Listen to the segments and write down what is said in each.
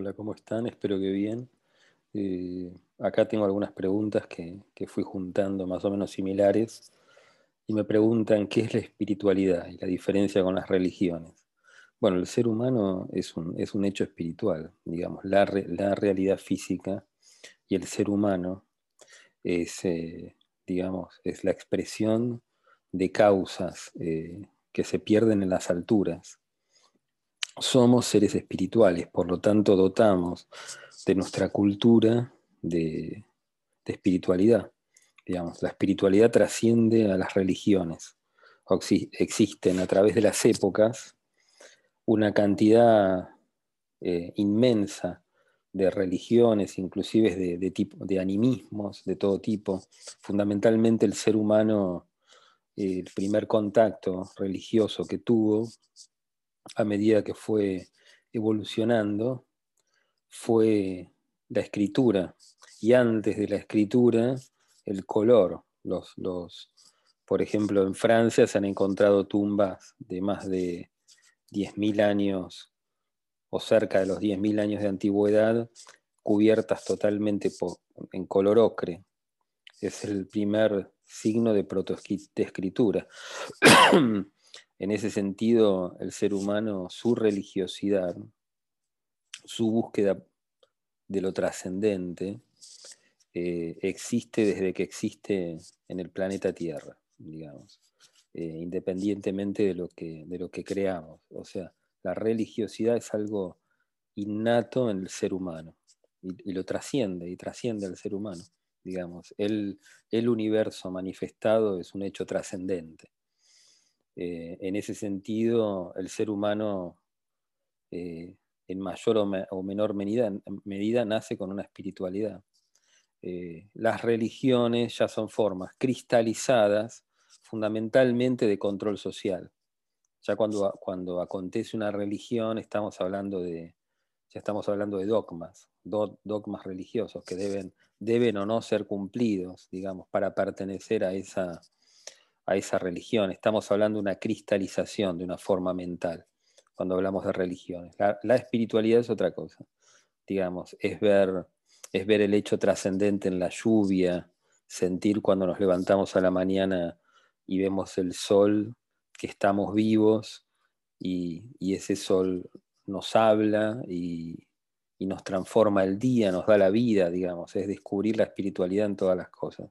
Hola, ¿cómo están? Espero que bien. Eh, acá tengo algunas preguntas que, fui juntando más o menos similares y me preguntan qué es la espiritualidad y la diferencia con las religiones. Bueno, el ser humano es un, es un hecho espiritual, digamos, la, la, realidad física y el ser humano es, eh, digamos, es la expresión de causas eh, que se pierden en las alturas somos seres espirituales, por lo tanto dotamos de nuestra cultura de, espiritualidad. Digamos, la espiritualidad trasciende a las religiones. Existen a través de las épocas una cantidad eh, inmensa de religiones, inclusive de, tipo, de animismos de todo tipo. Fundamentalmente el ser humano, el primer contacto religioso que tuvo a medida que fue evolucionando fue la escritura. Y antes de la escritura, el color. Los, los, por ejemplo, en Francia se han encontrado tumbas de más de 10.000 años o cerca de los 10.000 años de antigüedad, cubiertas totalmente en color ocre. Es el primer signo de protoescritura. En ese sentido, el ser humano, su religiosidad, su búsqueda de lo trascendente, eh, existe desde que existe en el planeta Tierra, digamos, eh, independientemente de lo, que, de lo que creamos. O sea, la religiosidad es algo innato en el ser humano y, lo trasciende y trasciende al ser humano, digamos. El, el universo manifestado es un hecho trascendente. Eh, en ese sentido, el ser humano, eh, en mayor o, menor medida, nace con una espiritualidad. Eh, las religiones ya son formas cristalizadas fundamentalmente de control social. Ya cuando, cuando acontece una religión estamos hablando de, ya estamos hablando de dogmas, dogmas religiosos que deben, deben o no ser cumplidos, digamos, para pertenecer a esa, a esa religión. Estamos hablando de una cristalización de una forma mental cuando hablamos de religiones. La, espiritualidad es otra cosa, digamos, es ver, es ver el hecho trascendente en la lluvia, sentir cuando nos levantamos a la mañana y vemos el sol, que estamos vivos y, ese sol nos habla y, y, nos transforma el día, nos da la vida, digamos, es descubrir la espiritualidad en todas las cosas.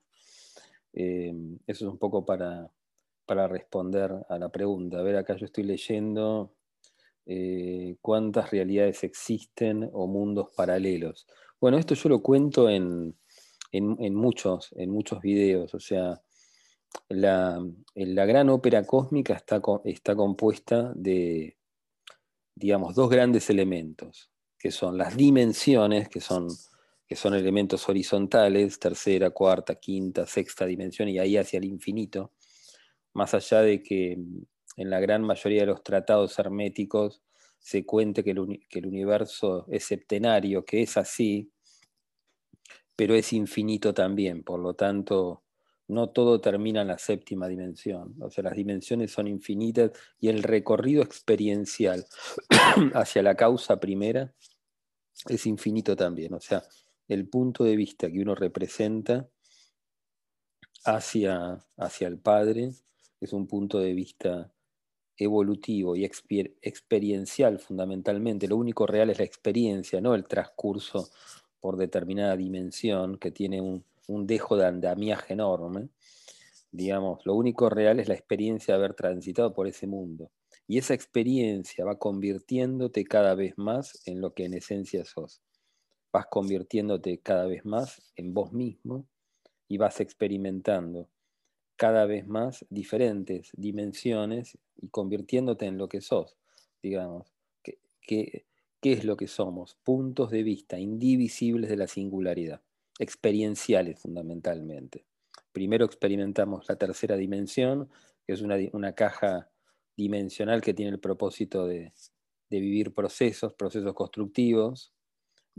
Eh, eso es un poco para, para, responder a la pregunta. A ver, acá yo estoy leyendo eh, cuántas realidades existen o mundos paralelos. Bueno, esto yo lo cuento en, en, muchos, en muchos videos. O sea, la, la gran ópera cósmica está, está compuesta de, digamos, dos grandes elementos, que son las dimensiones, que son que son elementos horizontales, tercera, cuarta, quinta, sexta dimensión y ahí hacia el infinito, más allá de que mm, en la gran mayoría de los tratados herméticos se cuente que el, universo es septenario, que es así, pero es infinito también, por lo tanto, no todo termina en la séptima dimensión, o sea, las dimensiones son infinitas y el recorrido experiencial hacia la causa primera es infinito también, o sea, el punto de vista que uno representa hacia, hacia el Padre es un punto de vista evolutivo y experiencial fundamentalmente. Lo único real es la experiencia, no el transcurso por determinada dimensión que tiene un, un dejo de andamiaje enorme. Digamos, lo único real es la experiencia de haber transitado por ese mundo. Y esa experiencia va convirtiéndote cada vez más en lo que en esencia sos vas convirtiéndote cada vez más en vos mismo y vas experimentando cada vez más diferentes dimensiones y convirtiéndote en lo que sos, digamos. ¿Qué, es lo que somos? Puntos de vista indivisibles de la singularidad, experienciales fundamentalmente. Primero experimentamos la tercera dimensión, que es una, caja dimensional que tiene el propósito de vivir procesos, procesos constructivos,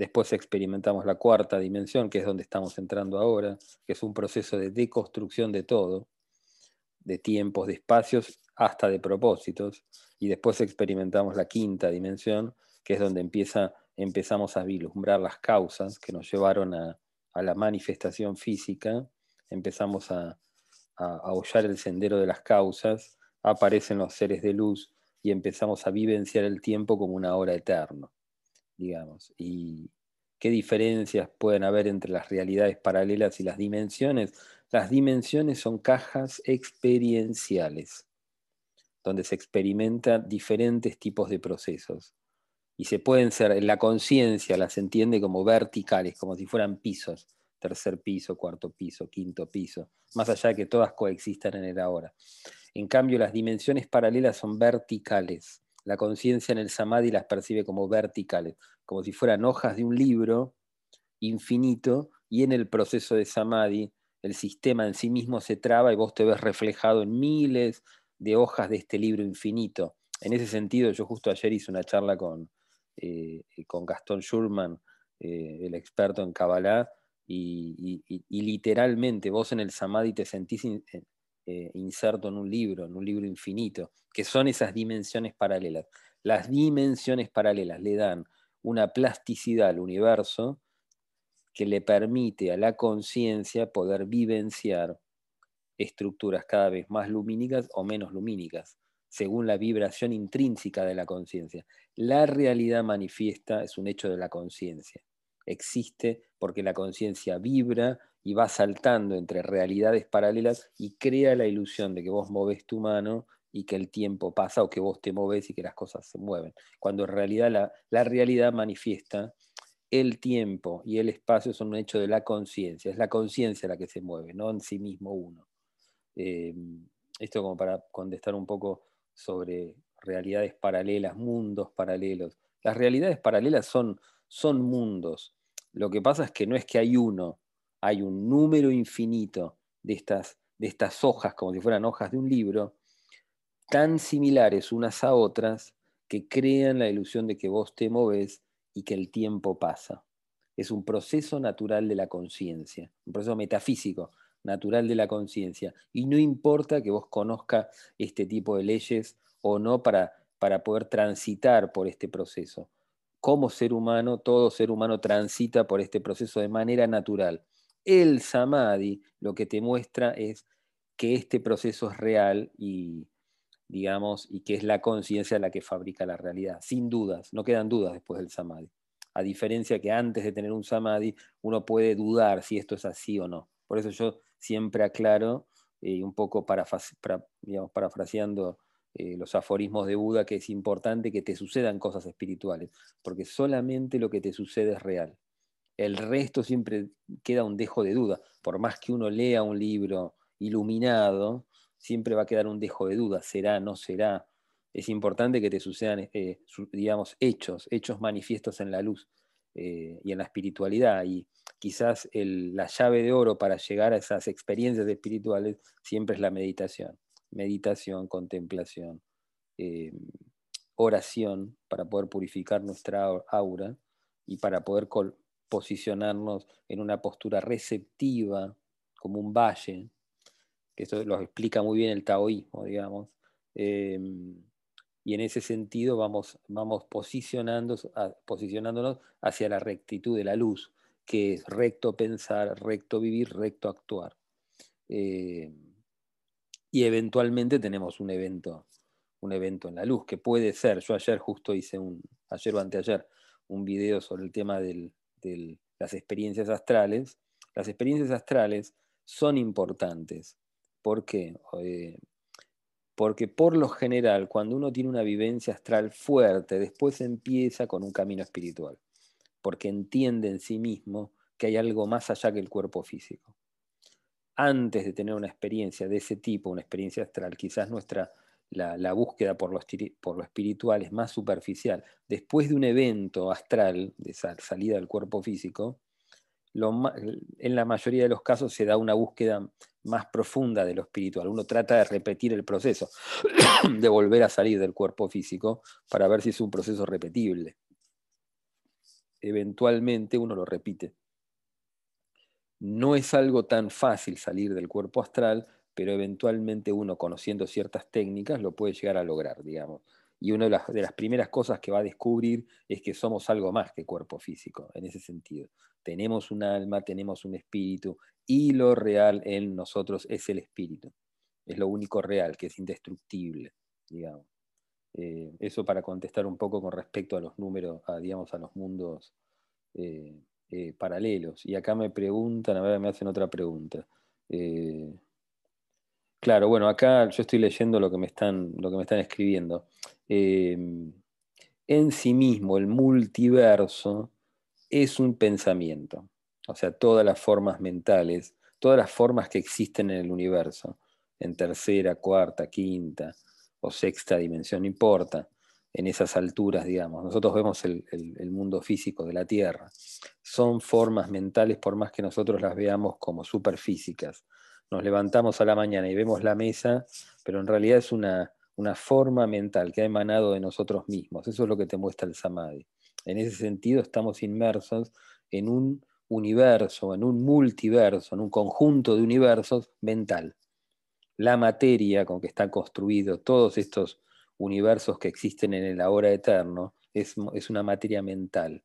Después experimentamos la cuarta dimensión, que es donde estamos entrando ahora, que es un proceso de deconstrucción de todo, de tiempos, de espacios, hasta de propósitos. Y después experimentamos la quinta dimensión, que es donde empieza, empezamos a vislumbrar las causas que nos llevaron a, la manifestación física, empezamos a, a, el sendero de las causas, aparecen los seres de luz y empezamos a vivenciar el tiempo como una hora eterna, digamos. Y qué diferencias pueden haber entre las realidades paralelas y las dimensiones. Las dimensiones son cajas experienciales, donde se experimentan diferentes tipos de procesos y se pueden ser, en la conciencia las entiende como verticales, como si fueran pisos, tercer piso, cuarto piso, quinto piso, más allá de que todas coexistan en el ahora. En cambio, las dimensiones paralelas son verticales. La conciencia en el samadhi las percibe como verticales, como si fueran hojas de un libro infinito, y en el proceso de samadhi el sistema en sí mismo se traba y vos te ves reflejado en miles de hojas de este libro infinito. En ese sentido, yo justo ayer hice una charla con, eh, con Gastón Schurman, eh, el experto en Kabbalah, y, literalmente vos en el Samadhi te sentís eh, inserto en un libro, en un libro infinito, que son esas dimensiones paralelas. Las dimensiones paralelas le dan una plasticidad al universo que le permite a la conciencia poder vivenciar estructuras cada vez más lumínicas o menos lumínicas según la vibración intrínseca de la conciencia. La realidad manifiesta es un hecho de la conciencia. Existe porque la conciencia vibra y va saltando entre realidades paralelas y crea la ilusión de que vos movés tu mano y que el tiempo pasa o que vos te moves y que las cosas se mueven. Cuando en realidad la, realidad manifiesta el tiempo y el espacio son un hecho de la conciencia. Es la conciencia la que se mueve, no en sí mismo uno. Eh, esto como para contestar un poco sobre realidades paralelas, mundos paralelos. Las realidades paralelas son, son mundos. Lo que pasa es que no es que hay uno, hay un número infinito de estas, de estas hojas, como si fueran hojas de un libro, tan similares unas a otras que crean la ilusión de que vos te moves y que el tiempo pasa. Es un proceso natural de la conciencia, un proceso metafísico natural de la conciencia. Y no importa que vos conozcas este tipo de leyes o no para, para poder transitar por este proceso. Como ser humano, todo ser humano transita por este proceso de manera natural. El samadhi lo que te muestra es que este proceso es real y, digamos, y que es la conciencia la que fabrica la realidad. Sin dudas, no quedan dudas después del samadhi. A diferencia que antes de tener un samadhi, uno puede dudar si esto es así o no. Por eso yo siempre aclaro, eh, un poco parafraseando eh, los aforismos de Buda, que es importante que te sucedan cosas espirituales, porque solamente lo que te sucede es real. El resto siempre queda un dejo de duda. Por más que uno lea un libro iluminado, siempre va a quedar un dejo de duda. ¿Será, no será? Es importante que te sucedan, eh, digamos, hechos, hechos manifiestos en la luz y en la espiritualidad. Y quizás la llave de oro para llegar a esas experiencias espirituales siempre es la meditación. Meditación, contemplación, eh, oración para poder purificar nuestra aura y para poder posicionarnos en una postura receptiva, como un valle, que esto lo explica muy bien el taoísmo, digamos. Em, y en ese sentido vamos, vamos posicionándonos hacia la rectitud de la luz, que es recto pensar, recto vivir, recto actuar. Eh, y eventualmente tenemos un evento, un evento en la luz, que puede ser, yo ayer justo hice un, ayer o anteayer, un video sobre el tema de las experiencias astrales. Las experiencias astrales son importantes. ¿Por qué? Eh, porque por lo general, cuando uno tiene una vivencia astral fuerte, después empieza con un camino espiritual porque entiende en sí mismo que hay algo más allá que el cuerpo físico. Antes de tener una experiencia de ese tipo, una experiencia astral, quizás nuestra, la, búsqueda por lo, espiritual es más superficial. Después de un evento astral, de salida del cuerpo físico, en la mayoría de los casos se da una búsqueda más profunda de lo espiritual. Uno trata de repetir el proceso, de volver a salir del cuerpo físico para ver si es un proceso repetible eventualmente uno lo repite. No es algo tan fácil salir del cuerpo astral, pero eventualmente uno conociendo ciertas técnicas lo puede llegar a lograr, digamos. y una de las, de las, primeras cosas que va a descubrir es que somos algo más que cuerpo físico, en ese sentido. Tenemos un alma, tenemos un espíritu, y lo real en nosotros es el espíritu. Es lo único real, que es indestructible, digamos. Eh, eso para contestar un poco con respecto a los números, a, digamos, a los mundos eh, eh, paralelos. Y acá me preguntan, a ver, me hacen otra pregunta. claro, bueno, acá yo estoy leyendo lo que me están, lo que me están escribiendo. en sí mismo, el multiverso es un pensamiento o sea, todas las formas mentales, todas las formas que existen en el universo, en tercera, cuarta, quinta o sexta dimensión, no importa, en esas alturas, digamos. Nosotros vemos el, mundo físico de la Tierra. Son formas mentales por más que nosotros las veamos como superfísicas. Nos levantamos a la mañana y vemos la mesa, pero en realidad es una, una forma mental que ha emanado de nosotros mismos. Eso es lo que te muestra el Samadhi. En ese sentido estamos inmersos en un universo, en un multiverso, en un conjunto de universos mental. La materia con que está construido todos estos universos que existen en el ahora eterno es, una materia mental,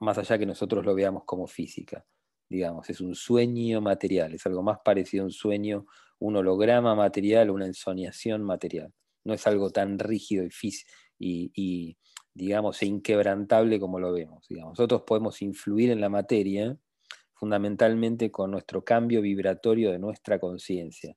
más allá que nosotros lo veamos como física. Digamos, es un sueño material, es algo más parecido a un sueño, un holograma material, una ensoñación material. No es algo tan rígido y, y digamos, e inquebrantable como lo vemos. Nosotros podemos influir en la materia fundamentalmente con nuestro cambio vibratorio de nuestra conciencia,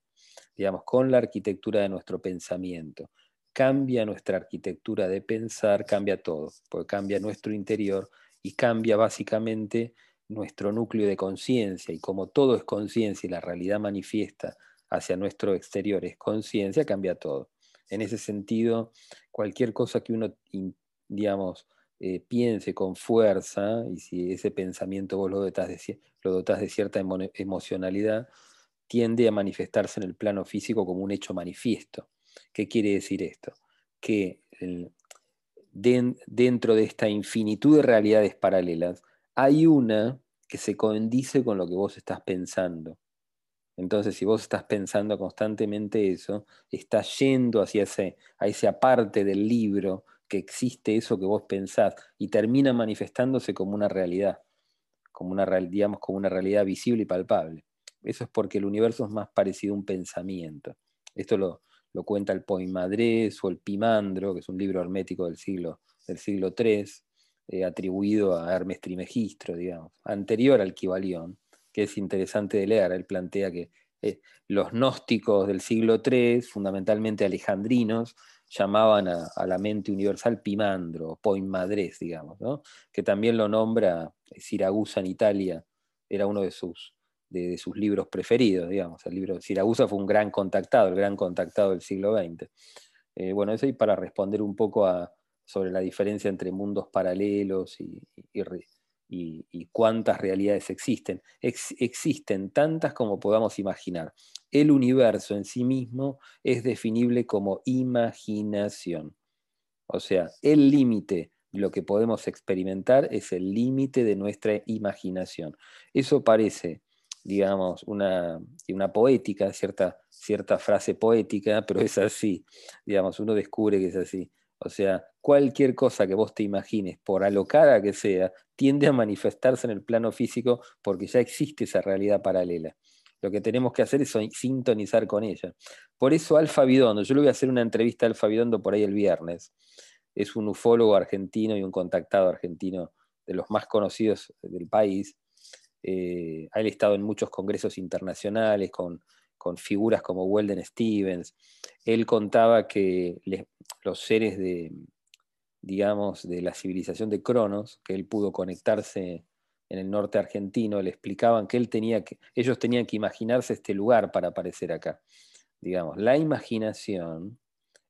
digamos, con la arquitectura de nuestro pensamiento. Cambia nuestra arquitectura de pensar, cambia todo, porque cambia nuestro interior y cambia básicamente nuestro núcleo de conciencia. Y como todo es conciencia y la realidad manifiesta hacia nuestro exterior es conciencia, cambia todo. En ese sentido, cualquier cosa que uno digamos, eh, piense con fuerza, y si ese pensamiento vos lo dotás de, lo de cierta emocionalidad, tiende a manifestarse en el plano físico como un hecho manifiesto. ¿Qué quiere decir esto? Que dentro de esta infinitud de realidades paralelas, hay una que se condice con lo que vos estás pensando. Entonces, si vos estás pensando constantemente eso, estás yendo hacia ese, a esa parte del libro que existe eso que vos pensás y termina manifestándose como una realidad, como una, digamos, como una realidad visible y palpable. Eso es porque el universo es más parecido a un pensamiento. Esto lo, cuenta el Poimadres o el Pimandro, que es un libro hermético del siglo, del siglo III, eh, atribuido a Hermes Trimegistro, digamos, anterior al Kibalión, que es interesante de leer. Él plantea que eh, los gnósticos del siglo III, fundamentalmente alejandrinos, llamaban a, la mente universal Pimandro, Poimadres, digamos, que también lo nombra Siragusa en Italia, era uno de sus, de, sus libros preferidos, digamos. El libro Siragusa fue un gran contactado, el gran contactado del siglo XX. Eh, bueno, eso y para responder un poco a, sobre la diferencia entre mundos paralelos y, cuántas realidades existen. existen tantas como podamos imaginar. El universo en sí mismo es definible como imaginación. O sea, el límite, lo que podemos experimentar es el límite de nuestra imaginación. Eso parece, digamos, una, una poética, cierta, cierta frase poética, pero es así. Digamos, uno descubre que es así. O sea, cualquier cosa que vos te imagines, por alocada que sea, tiende a manifestarse en el plano físico porque ya existe esa realidad paralela. Lo que tenemos que hacer es sintonizar con ella. Por eso Alfa Bidondo, yo le voy a hacer una entrevista a Alfa Bidondo por ahí el viernes. Es un ufólogo argentino y un contactado argentino de los más conocidos del país. Eh, ha estado en muchos congresos internacionales con figuras como Weldon Stevens. Él contaba que los seres de, digamos, de la civilización de Cronos, que él pudo conectarse en el norte argentino, le explicaban que, él tenía que ellos tenían que imaginarse este lugar para aparecer acá. Digamos, la imaginación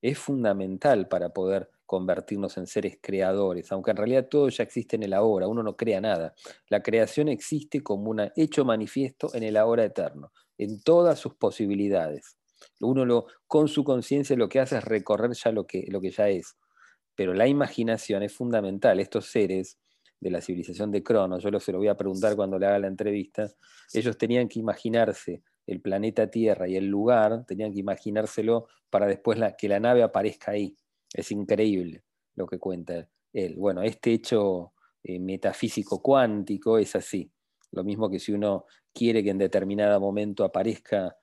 es fundamental para poder convertirnos en seres creadores, aunque en realidad todo ya existe en el ahora, uno no crea nada. La creación existe como un hecho manifiesto en el ahora eterno en todas sus posibilidades. Uno lo, con su conciencia lo que hace es recorrer ya lo que, lo que ya es. Pero la imaginación es fundamental. Estos seres de la civilización de Cronos, yo se lo voy a preguntar cuando le haga la entrevista, ellos tenían que imaginarse el planeta Tierra y el lugar, tenían que imaginárselo para después que la nave aparezca ahí. Es increíble lo que cuenta él. Bueno, este hecho eh, metafísico cuántico es así. Lo mismo que si uno quiere que en determinado momento aparezca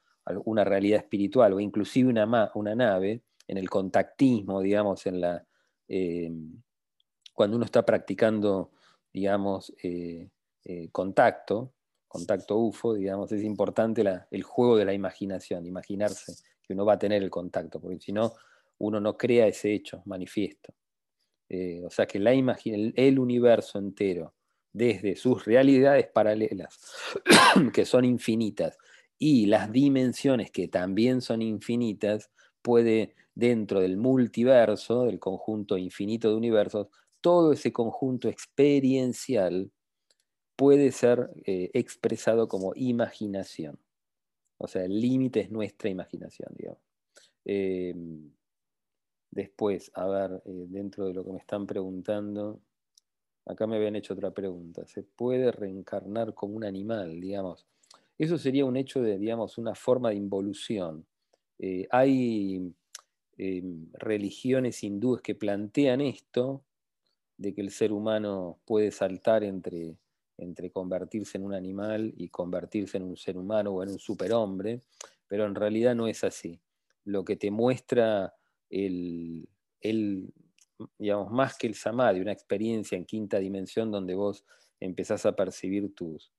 una realidad espiritual o inclusive una, una nave, en el contactismo, digamos, en la, eh, cuando uno está practicando, digamos, eh, contacto, contacto UFO, digamos, es importante el juego de la imaginación, imaginarse que uno va a tener el contacto, porque si no, uno no crea ese hecho manifiesto. Eh, o sea que la el, el universo entero, desde sus realidades paralelas, que son infinitas, y las dimensiones que también son infinitas, puede dentro del multiverso, del conjunto infinito de universos, todo ese conjunto experiencial puede ser eh, expresado como imaginación. O sea, el límite es nuestra imaginación, digamos. Em, después, a ver, eh, dentro de lo que me están preguntando, acá me habían hecho otra pregunta. ¿Se puede reencarnar como un animal, digamos? Eso sería un hecho de, digamos, una forma de involución. Eh, hay em, religiones hindúes que plantean esto, de que el ser humano puede saltar entre entre convertirse en un animal y convertirse en un ser humano o en un superhombre, pero en realidad no es así. Lo que te muestra el, digamos, más que el samadhi, una experiencia en quinta dimensión donde vos empezás a percibir tus,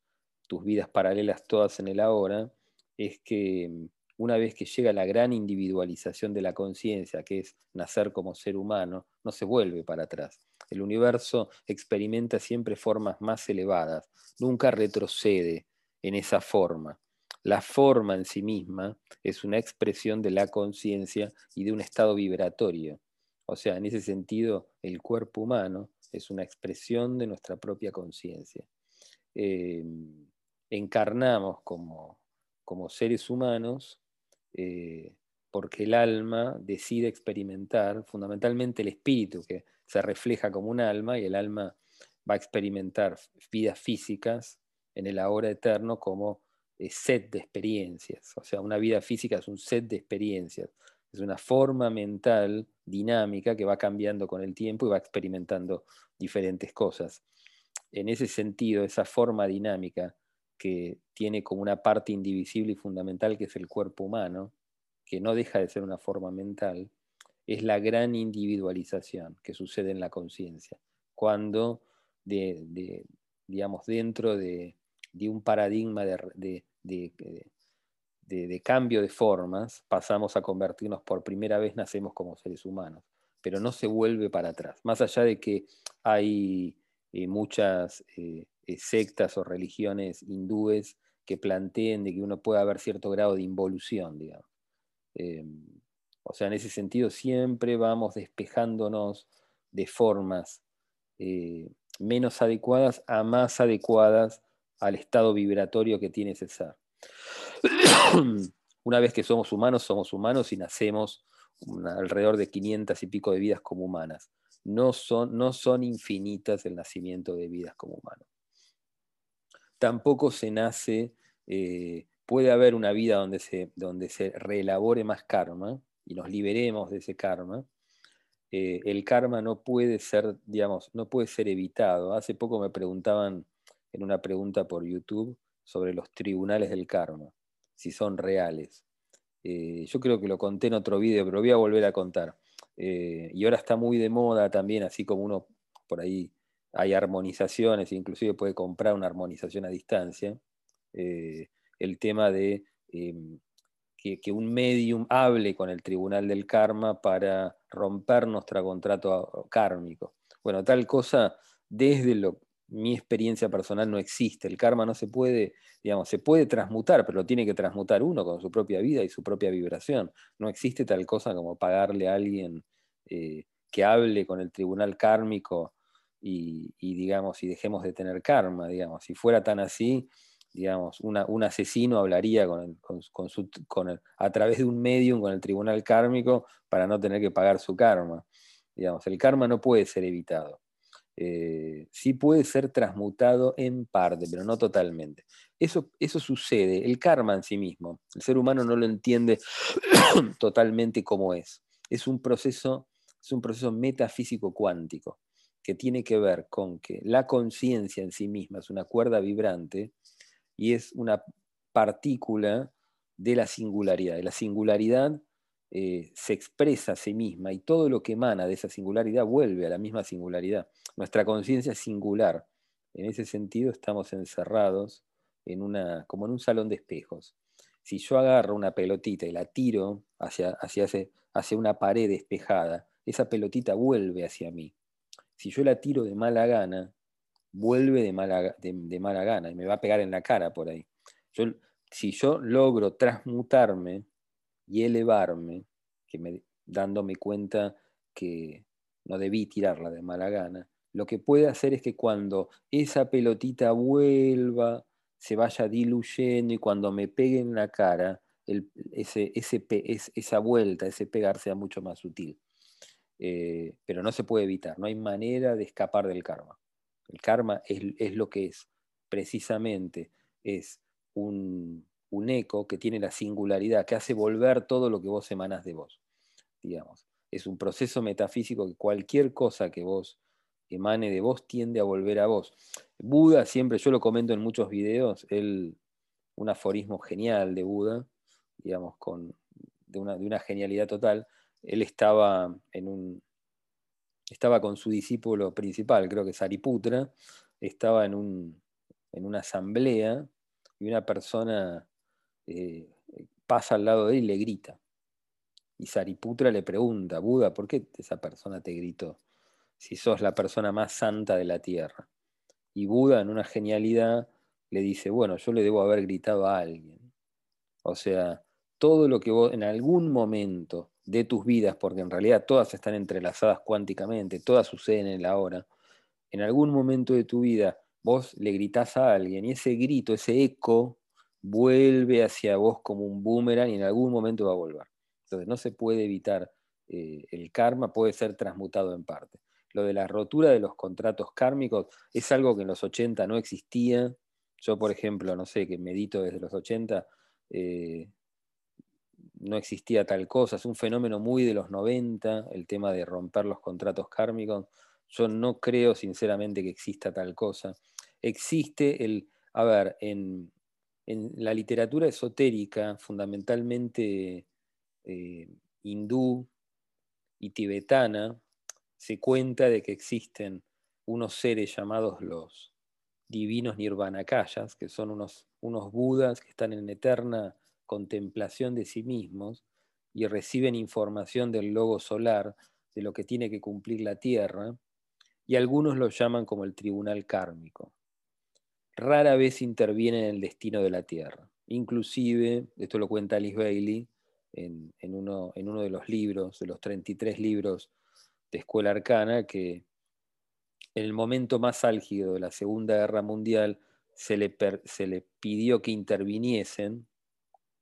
tus vidas paralelas todas en el ahora, es que una vez que llega la gran individualización de la conciencia, que es nacer como ser humano, no se vuelve para atrás. El universo experimenta siempre formas más elevadas, nunca retrocede en esa forma. La forma en sí misma es una expresión de la conciencia y de un estado vibratorio. O sea, en ese sentido, el cuerpo humano es una expresión de nuestra propia conciencia. Eh, encarnamos como, como, seres humanos eh, porque el alma decide experimentar, fundamentalmente el espíritu, que se refleja como un alma y el alma va a experimentar vidas físicas en el ahora eterno como set de experiencias. O sea, una vida física es un set de experiencias, es una forma mental dinámica que va cambiando con el tiempo y va experimentando diferentes cosas. En ese sentido, esa forma dinámica que tiene como una parte indivisible y fundamental que es el cuerpo humano, que no deja de ser una forma mental, es la gran individualización que sucede en la conciencia, cuando de, digamos, dentro de, un paradigma de, de, cambio de formas, pasamos a convertirnos por primera vez, nacemos como seres humanos, pero no se vuelve para atrás. Más allá de que hay eh, muchas eh, eh, sectas o religiones hindúes que planteen de que uno puede haber cierto grado de involución, digamos. Em, o sea, en ese sentido siempre vamos despejándonos de formas menos adecuadas a más adecuadas al estado vibratorio que tiene ese ser. Una vez que somos humanos, somos humanos y nacemos alrededor de 500 y pico de vidas como humanas. No son, no son infinitas el nacimiento de vidas como humanos. Tampoco se nace, eh, puede haber una vida donde se, donde se reelabore más karma, y nos liberemos de ese karma, eh, el karma no puede ser, digamos, no puede ser evitado. Hace poco me preguntaban en una pregunta por YouTube sobre los tribunales del karma, si son reales. Eh, yo creo que lo conté en otro vídeo, pero voy a volver a contar. Eh, y ahora está muy de moda también, así como uno por ahí hay armonizaciones, inclusive puede comprar una armonización a distancia, el tema de em, que, un medium hable con el tribunal del karma para romper nuestro contrato kármico. Bueno, tal cosa desde lo, mi experiencia personal no existe. El karma no se puede, digamos, se puede transmutar, pero lo tiene que transmutar uno con su propia vida y su propia vibración. No existe tal cosa como pagarle a alguien eh, que hable con el tribunal kármico y, digamos, y dejemos de tener karma, digamos. Si fuera tan así, digamos, un asesino hablaría con, a través de un medium con el tribunal kármico para no tener que pagar su karma. Digamos, el karma no puede ser evitado. Eh, sí puede ser transmutado en parte, pero no totalmente. Eso, eso sucede, el karma en sí mismo. El ser humano no lo entiende totalmente como es. Es un proceso es un proceso metafísico cuántico que tiene que ver con que la conciencia en sí misma es una cuerda vibrante y es una partícula de la singularidad. la singularidad eh, se expresa a sí misma y todo lo que emana de esa singularidad vuelve a la misma singularidad. Nuestra conciencia es singular. En ese sentido estamos encerrados en una, como en un salón de espejos. Si yo agarro una pelotita y la tiro hacia, hacia, hacia una pared despejada, esa pelotita vuelve hacia mí. Si yo la tiro de mala gana, vuelve de mala, de, mala gana y me va a pegar en la cara por ahí. si yo logro transmutarme y elevarme, que me, dándome cuenta que no debí tirarla de mala gana, lo que puede hacer es que cuando esa pelotita vuelva, se vaya diluyendo y cuando me pegue en la cara, ese, ese, esa vuelta, ese pegar sea mucho más sutil. Eh, pero no se puede evitar, no hay manera de escapar del karma. El karma es, es lo que es, precisamente, es un, un eco que tiene la singularidad, que hace volver todo lo que vos emanas de vos. Digamos. Es un proceso metafísico que cualquier cosa que vos emane de vos tiende a volver a vos. Buda siempre, yo lo comento en muchos videos, él, un aforismo genial de Buda, digamos, con, de, una, de una genialidad total. Él estaba en un, estaba con su discípulo principal, creo que Sariputra, estaba en, un, en una asamblea y una persona eh, pasa al lado de él y le grita. Y Sariputra le pregunta, Buda, ¿por qué esa persona te gritó? Si sos la persona más santa de la tierra. Y Buda, en una genialidad, le dice, bueno, yo le debo haber gritado a alguien. O sea, todo lo que vos en algún momento de tus vidas, porque en realidad todas están entrelazadas cuánticamente, todas suceden en la hora, en algún momento de tu vida vos le gritás a alguien y ese grito, ese eco vuelve hacia vos como un boomerang y en algún momento va a volver. Entonces no se puede evitar eh, el karma, puede ser transmutado en parte. Lo de la rotura de los contratos kármicos es algo que en los 80 no existía. Yo, por ejemplo, no sé, que medito desde los 80, eh, no existía tal cosa. Es un fenómeno muy de los 90, el tema de romper los contratos kármicos. Yo no creo sinceramente que exista tal cosa. Existe el, a ver, en, en la literatura esotérica, fundamentalmente eh, hindú y tibetana, se cuenta de que existen unos seres llamados los divinos nirvanakayas, que son unos, unos budas que están en eterna contemplación de sí mismos y reciben información del logo solar, de lo que tiene que cumplir la Tierra, y algunos lo llaman como el tribunal kármico rara vez interviene en el destino de la Tierra. Inclusive, esto lo cuenta Alice Bailey en, uno, de los libros, de los 33 libros de Escuela Arcana, que en el momento más álgido de la Segunda Guerra Mundial se le, se le pidió que interviniesen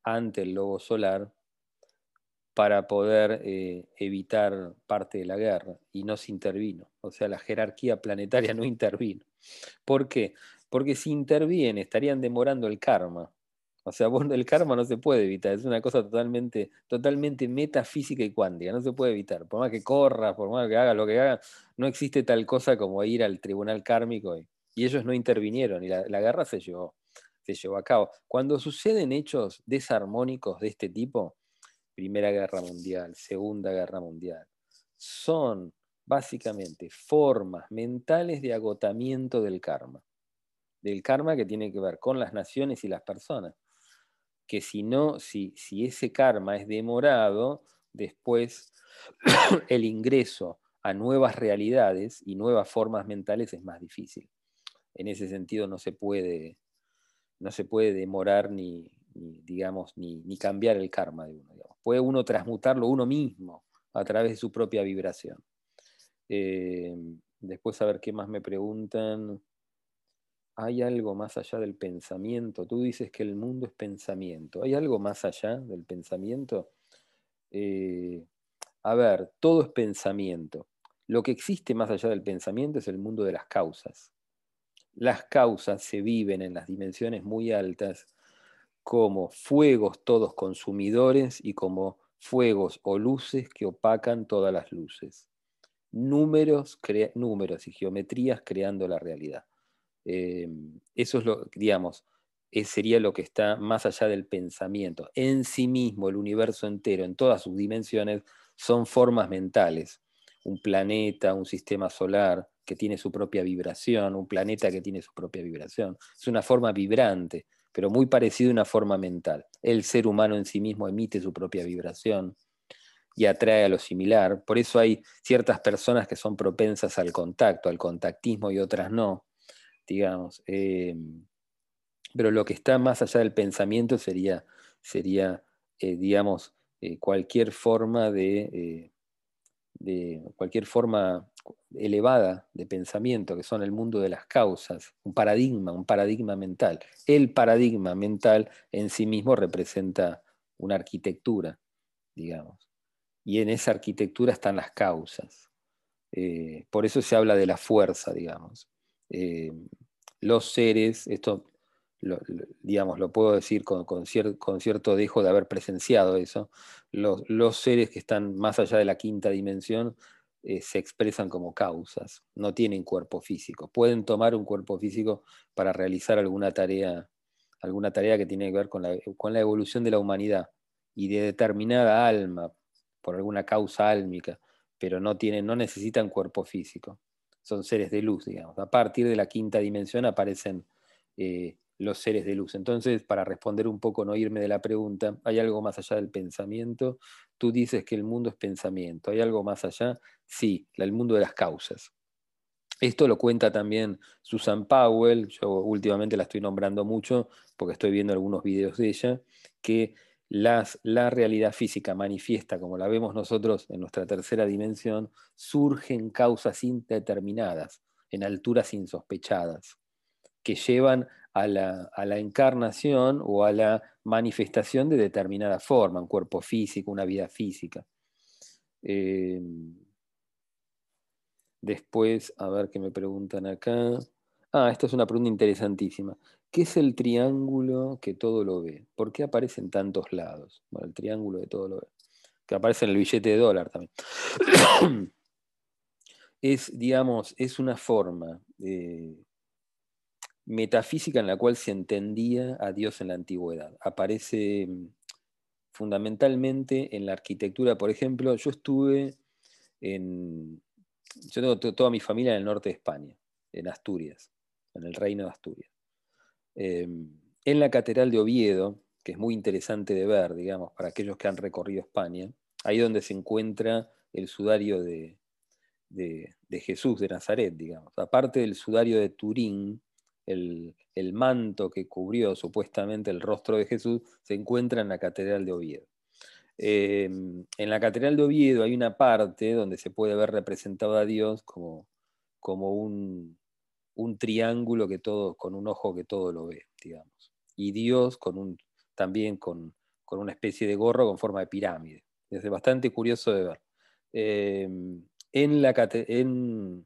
ante el lobo solar para poder eh, evitar parte de la guerra y no se intervino. O sea, la jerarquía planetaria no intervino. ¿Por qué? Porque si interviene estarían demorando el karma. O sea, el karma no se puede evitar, es una cosa totalmente, totalmente metafísica y cuántica, no se puede evitar. Por más que corra, por más que haga lo que haga, no existe tal cosa como ir al tribunal kármico y, ellos no intervinieron y la, la, guerra se llevó, se llevó a cabo. Cuando suceden hechos desarmónicos de este tipo, Primera Guerra Mundial, Segunda Guerra Mundial, son básicamente formas mentales de agotamiento del karma del karma que tiene que ver con las naciones y las personas. Que si no, si, si ese karma es demorado, después el ingreso a nuevas realidades y nuevas formas mentales es más difícil. En ese sentido no se puede, no se puede demorar ni, digamos, ni, cambiar el karma de uno. Puede uno transmutarlo uno mismo a través de su propia vibración. Eh, después a ver qué más me preguntan hay algo más allá del pensamiento. Tú dices que el mundo es pensamiento. ¿Hay algo más allá del pensamiento? Eh, a ver, todo es pensamiento. Lo que existe más allá del pensamiento es el mundo de las causas. Las causas se viven en las dimensiones muy altas como fuegos todos consumidores y como fuegos o luces que opacan todas las luces. Números, números y geometrías creando la realidad. Em, eso es lo, digamos, sería lo que está más allá del pensamiento. En sí mismo, el universo entero, en todas sus dimensiones, son formas mentales. Un planeta, un sistema solar que tiene su propia vibración, un planeta que tiene su propia vibración. Es una forma vibrante, pero muy parecida a una forma mental. El ser humano en sí mismo emite su propia vibración y atrae a lo similar. Por eso hay ciertas personas que son propensas al contacto, al contactismo y otras no, digamos. Eh, pero lo que está más allá del pensamiento sería, sería eh, digamos, eh, cualquier forma de, cualquier forma elevada de pensamiento, que son el mundo de las causas, un paradigma, un paradigma mental. El paradigma mental en sí mismo representa una arquitectura, digamos. Y en esa arquitectura están las causas. Por eso se habla de la fuerza, digamos. Eh, los seres, esto lo, digamos, lo puedo decir con, cierto dejo de haber presenciado eso, los, los, seres que están más allá de la quinta dimensión eh, se expresan como causas, no tienen cuerpo físico. Pueden tomar un cuerpo físico para realizar alguna tarea, alguna tarea que tiene que ver con la, con la evolución de la humanidad y de determinada alma, por alguna causa álmica, pero no, tienen, no necesitan cuerpo físico. Son seres de luz, digamos. A partir de la quinta dimensión aparecen eh, los seres de luz. Entonces, para responder un poco, no irme de la pregunta, ¿hay algo más allá del pensamiento? Tú dices que el mundo es pensamiento. ¿Hay algo más allá? Sí, el mundo de las causas. Esto lo cuenta también Susan Powell, yo últimamente la estoy nombrando mucho porque estoy viendo algunos videos de ella, que las, la realidad física manifiesta, como la vemos nosotros en nuestra tercera dimensión, surgen causas indeterminadas, en alturas insospechadas, que llevan a la, encarnación o a la manifestación de determinada forma, un cuerpo físico, una vida física. Eh, después, a ver qué me preguntan acá. Ah, esta es una pregunta interesantísima. ¿Qué es el triángulo que todo lo ve? ¿Por qué aparece en tantos lados? Bueno, el triángulo de todo lo ve. Que aparece en el billete de dólar también. es, digamos, es una forma de metafísica en la cual se entendía a Dios en la antigüedad. Aparece mm, fundamentalmente en la arquitectura. Por ejemplo, yo estuve en... Yo tengo toda mi familia en el norte de España, en Asturias, en el reino de Asturias. Em, en la Catedral de Oviedo, que es muy interesante de ver, digamos, para aquellos que han recorrido España, ahí donde se encuentra el sudario de, Jesús de Nazaret, digamos. Aparte del sudario de Turín, el, manto que cubrió supuestamente el rostro de Jesús, se encuentra en la Catedral de Oviedo. Em, en la Catedral de Oviedo hay una parte donde se puede ver representado a Dios como, como un, triángulo que todo, con un ojo que todo lo ve, digamos. Y Dios con un, también con, una especie de gorro con forma de pirámide. Es bastante curioso de ver. Em, en, la, catedral,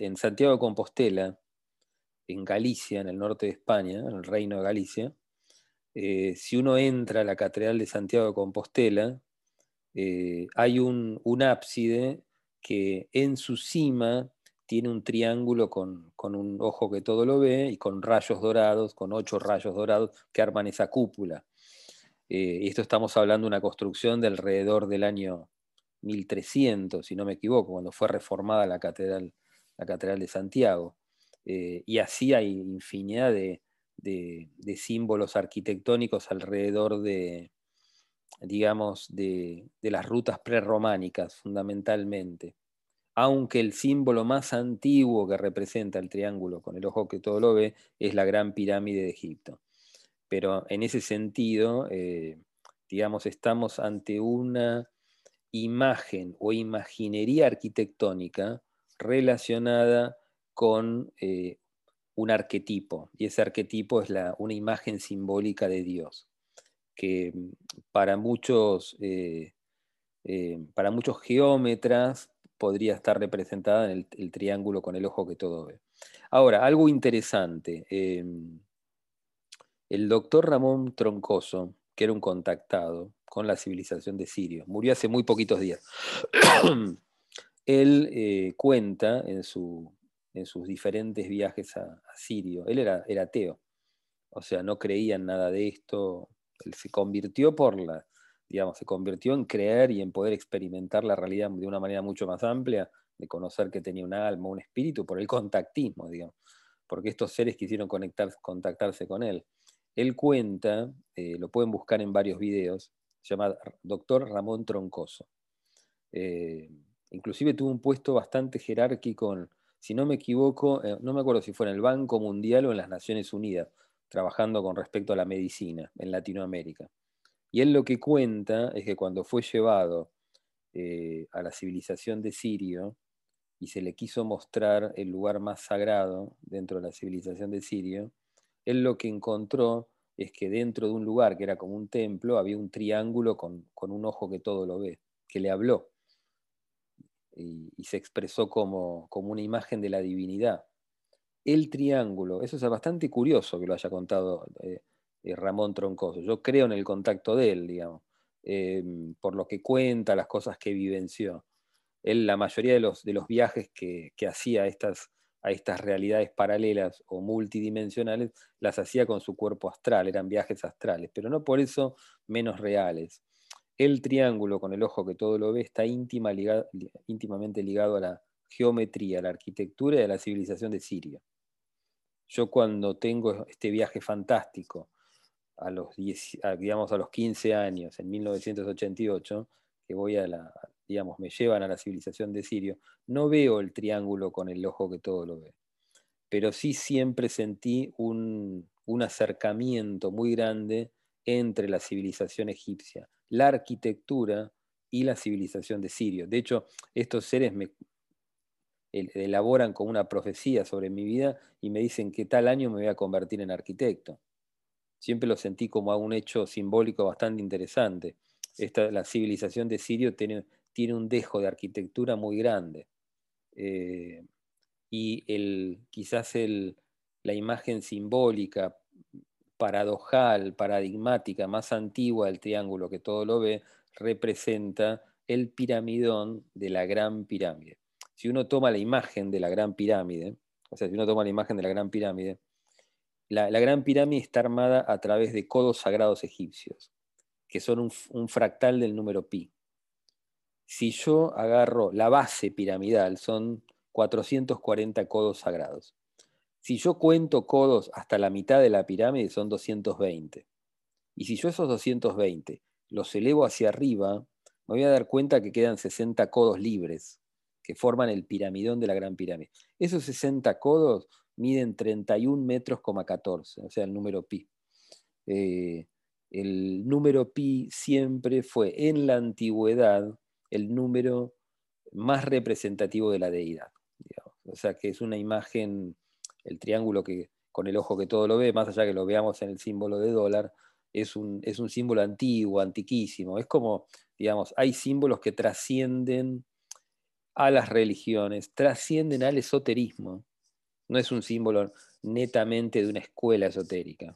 en Santiago de Compostela, en Galicia, en el norte de España, en el reino de Galicia, eh, si uno entra a la Catedral de Santiago de Compostela, eh, hay un, ábside que en su cima tiene un triángulo con, un ojo que todo lo ve y con rayos dorados, con ocho rayos dorados que arman esa cúpula. Eh, esto estamos hablando de una construcción de alrededor del año 1300, si no me equivoco, cuando fue reformada la catedral, la catedral de Santiago. Eh, y así hay infinidad de, símbolos arquitectónicos alrededor de, digamos, de, las rutas prerrománicas fundamentalmente. Aunque el símbolo más antiguo que representa el triángulo con el ojo que todo lo ve es la gran pirámide de Egipto. Pero en ese sentido, eh, digamos, estamos ante una imagen o imaginería arquitectónica relacionada con eh, un arquetipo, y ese arquetipo es la, una imagen simbólica de Dios, que mm, para muchos, eh, para muchos geómetras podría estar representada en el, triángulo con el ojo que todo ve. Ahora, algo interesante. el doctor Ramón Troncoso, que era un contactado con la civilización de Sirio. Murió hace muy poquitos días. él eh, cuenta en, sus diferentes viajes a, Sirio, él era, era, ateo, o sea, no creía en nada de esto, él se convirtió por la, se convirtió en creer y en poder experimentar la realidad de una manera mucho más amplia, de conocer que tenía un alma, un espíritu, por el contactismo, digamos, porque estos seres quisieron contactarse con él. Él cuenta, eh, lo pueden buscar en varios videos, se llama Doctor Ramón Troncoso. Eh, inclusive tuvo un puesto bastante jerárquico, si no me equivoco, eh, no me acuerdo si fue en el Banco Mundial o en las Naciones Unidas, trabajando con respecto a la medicina en Latinoamérica. Y él lo que cuenta es que cuando fue llevado a la civilización de Sirio y se le quiso mostrar el lugar más sagrado dentro de la civilización de Sirio, él lo que encontró es que dentro de un lugar que era como un templo había un triángulo con, un ojo que todo lo ve, que le habló y, se expresó como, como, una imagen de la divinidad. El triángulo, eso es bastante curioso que lo haya contado eh, eh, Ramón Troncoso. Yo creo en el contacto de él, digamos, eh, por lo que cuenta, las cosas que vivenció. Él, la mayoría de los, de los viajes que, que hacía estas a estas realidades paralelas o multidimensionales, las hacía con su cuerpo astral, eran viajes astrales, pero no por eso menos reales. El triángulo con el ojo que todo lo ve está íntimamente ligado a la geometría, a la arquitectura y a la civilización de Siria. Yo cuando tengo este viaje fantástico, a los, digamos, a los 15 años, en 1988, que voy a la, digamos, me llevan a la civilización de Sirio, no veo el triángulo con el ojo que todo lo ve. Pero sí siempre sentí un, acercamiento muy grande entre la civilización egipcia, la arquitectura y la civilización de Sirio. De hecho, estos seres me elaboran como una profecía sobre mi vida y me dicen que tal año me voy a convertir en arquitecto. Siempre lo sentí como un hecho simbólico bastante interesante. Esta, la civilización de Sirio tiene, tiene un dejo de arquitectura muy grande. Eh, y el, quizás el, la imagen simbólica, paradojal, paradigmática, más antigua del triángulo que todo lo ve, representa el piramidón de la gran pirámide. Si uno toma la imagen de la gran pirámide, o sea, si uno toma la imagen de la gran pirámide, la, gran pirámide está armada a través de codos sagrados egipcios, que son un, un fractal del número pi si yo agarro la base piramidal, son 440 codos sagrados. Si yo cuento codos hasta la mitad de la pirámide, son 220. Y si yo esos 220 los elevo hacia arriba, me voy a dar cuenta que quedan 60 codos libres, que forman el piramidón de la Gran Pirámide. Esos 60 codos miden 31 metros, 14, o sea, el número pi. Eh, el número pi siempre fue en la antigüedad el número más representativo de la deidad. O sea que es una imagen, el triángulo que con el ojo que todo lo ve, más allá que lo veamos en el símbolo de dólar, es un, es un símbolo antiguo, antiquísimo. Es como, digamos, hay símbolos que trascienden a las religiones, trascienden al esoterismo. No es un símbolo netamente de una escuela esotérica.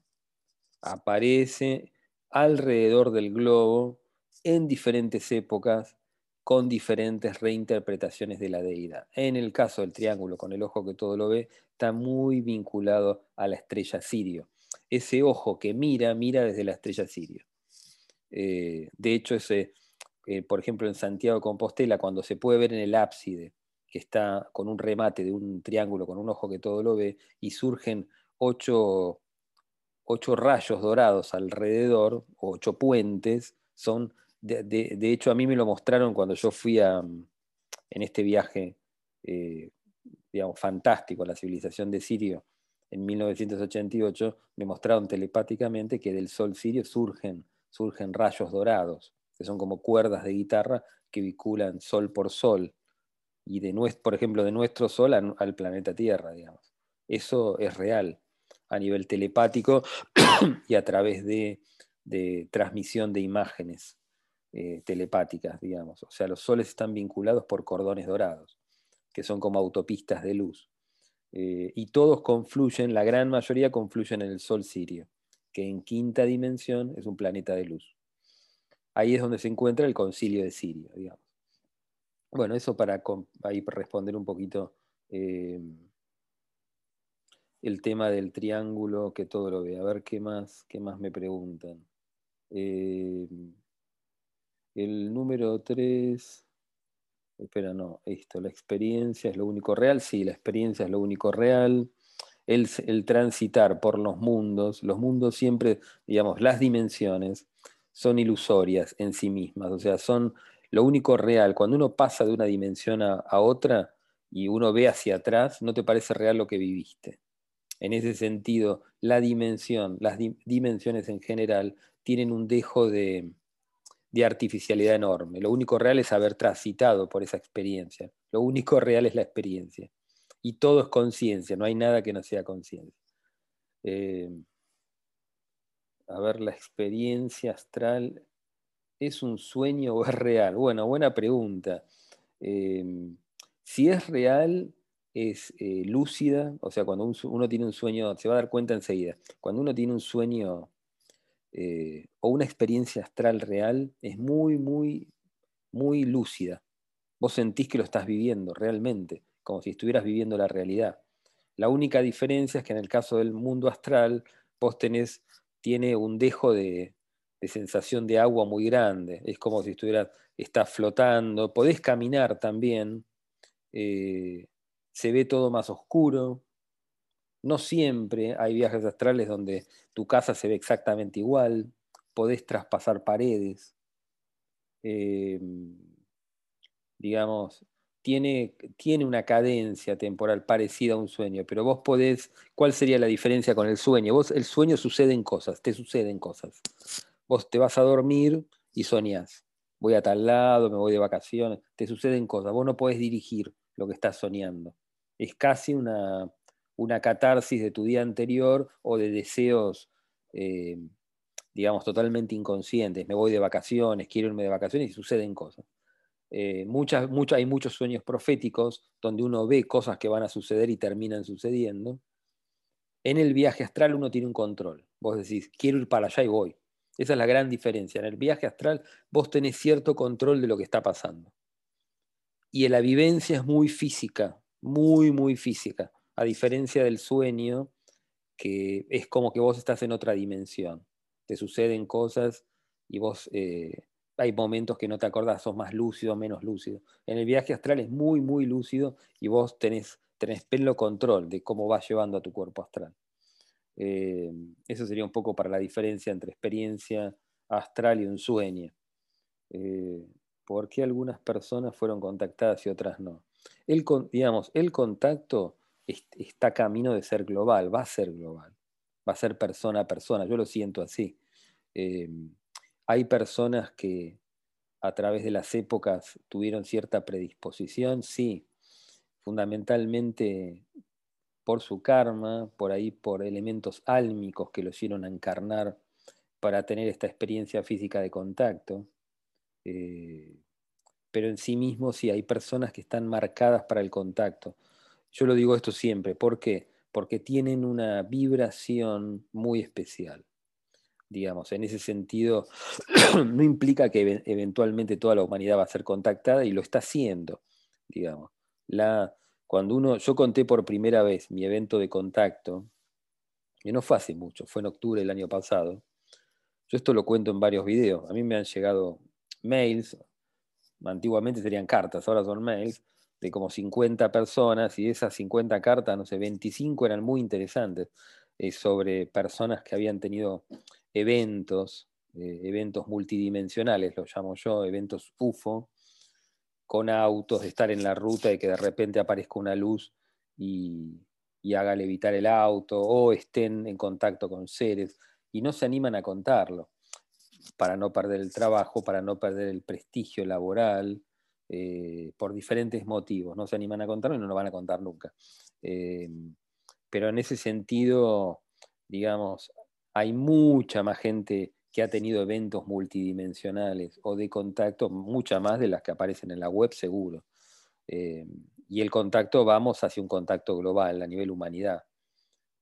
Aparece alrededor del globo en diferentes épocas con diferentes reinterpretaciones de la deidad. En el caso del triángulo con el ojo que todo lo ve, está muy vinculado a la estrella Sirio. Ese ojo que mira, mira desde la estrella Sirio. Eh, de hecho, eh, por ejemplo, en Santiago de Compostela, cuando se puede ver en el ábside, está con un remate de un triángulo con un ojo que todo lo ve, y surgen ocho, ocho rayos dorados alrededor, ocho puentes, son de, hecho, a mí me lo mostraron cuando yo fui a, en este viaje, eh, digamos, fantástico a la civilización de Sirio en 1988, me mostraron telepáticamente que del sol sirio surgen, surgen rayos dorados, que son como cuerdas de guitarra que vinculan sol por sol, y de por ejemplo, de nuestro sol al planeta Tierra, digamos. Eso es real a nivel telepático y a través de transmisión de imágenes. Eh, telepáticas, digamos. O sea, los soles están vinculados por cordones dorados, que son como autopistas de luz. Eh, y todos confluyen, la gran mayoría confluyen en el sol sirio, que en quinta dimensión es un planeta de luz. Ahí es donde se encuentra el concilio de Sirio, digamos. Bueno, eso para responder un poquito eh, el tema del triángulo que todo lo ve. A ver qué más, qué más me preguntan. Eh, el número 3. Espera, no, esto, la experiencia es lo único real. Sí, la experiencia es lo único real. El, el, transitar por los mundos, los mundos siempre, digamos, las dimensiones son ilusorias en sí mismas, o sea, son lo único real. Cuando uno pasa de una dimensión a, otra y uno ve hacia atrás, no te parece real lo que viviste. En ese sentido, la dimensión, las dimensiones en general, tienen un dejo de, de artificialidad enorme. Lo único real es haber transitado por esa experiencia. Lo único real es la experiencia. Y todo es conciencia, no hay nada que no sea conciencia. Eh, a ver, la experiencia astral, ¿es un sueño o es real? Bueno, buena pregunta. Eh, si es real, es eh, lúcida, o sea, cuando uno tiene un sueño, se va a dar cuenta enseguida, cuando uno tiene un sueño eh, o una experiencia astral real es muy, muy, muy lúcida. Vos sentís que lo estás viviendo realmente, como si estuvieras viviendo la realidad. La única diferencia es que en el caso del mundo astral, vos tenés, tiene un dejo de, sensación de agua muy grande. Es como si estuvieras, estás flotando. Podés caminar también. Eh, se ve todo más oscuro, no siempre hay viajes astrales donde tu casa se ve exactamente igual, podés traspasar paredes. Eh, digamos, tiene, tiene, una cadencia temporal parecida a un sueño, pero vos podés, ¿cuál sería la diferencia con el sueño? Vos, el sueño sucede en cosas, te suceden cosas. Vos te vas a dormir y soñás. Voy a tal lado, me voy de vacaciones, te suceden cosas. Vos no podés dirigir lo que estás soñando. Es casi una, una catarsis de tu día anterior o de deseos, eh, digamos, totalmente inconscientes. Me voy de vacaciones, quiero irme de vacaciones y suceden cosas. Eh, muchas, hay muchos sueños proféticos donde uno ve cosas que van a suceder y terminan sucediendo. En el viaje astral uno tiene un control. Vos decís, quiero ir para allá y voy. Esa es la gran diferencia. En el viaje astral vos tenés cierto control de lo que está pasando. Y la vivencia es muy física, muy, muy física a diferencia del sueño, que es como que vos estás en otra dimensión. Te suceden cosas y vos eh, hay momentos que no te acordás, sos más lúcido, menos lúcido. En el viaje astral es muy, muy lúcido y vos tenés, tenés pleno control de cómo vas llevando a tu cuerpo astral. Eh, eso sería un poco para la diferencia entre experiencia astral y un sueño. Eh, ¿Por qué algunas personas fueron contactadas y otras no? El, digamos, el contacto está camino de ser global, va a ser global, va a ser persona a persona, yo lo siento así. Em, hay personas que a través de las épocas tuvieron cierta predisposición, sí, fundamentalmente por su karma, por ahí por elementos álmicos que lo hicieron encarnar para tener esta experiencia física de contacto. Eh, pero en sí mismo sí hay personas que están marcadas para el contacto. Yo lo digo esto siempre, ¿por qué? Porque tienen una vibración muy especial. Digamos, en ese sentido, no implica que eventualmente toda la humanidad va a ser contactada y lo está haciendo, digamos. La, cuando uno, yo conté por primera vez mi evento de contacto, que no fue hace mucho, fue en octubre del año pasado. Yo esto lo cuento en varios videos. A mí me han llegado mails, antiguamente serían cartas, ahora son mails, de como 50 personas y esas 50 cartas, no sé, 25 eran muy interesantes eh, sobre personas que habían tenido eventos, eh, eventos multidimensionales, lo llamo yo, eventos UFO, con autos, de estar en la ruta y que de repente aparezca una luz y, haga levitar el auto, o estén en contacto con seres, y no se animan a contarlo, para no perder el trabajo, para no perder el prestigio laboral, eh, por diferentes motivos. No se animan a contarlo y no lo van a contar nunca. Eh, pero en ese sentido, digamos, hay mucha más gente que ha tenido eventos multidimensionales o de contacto, mucha más de las que aparecen en la web seguro. Eh, y el contacto, vamos hacia un contacto global a nivel humanidad.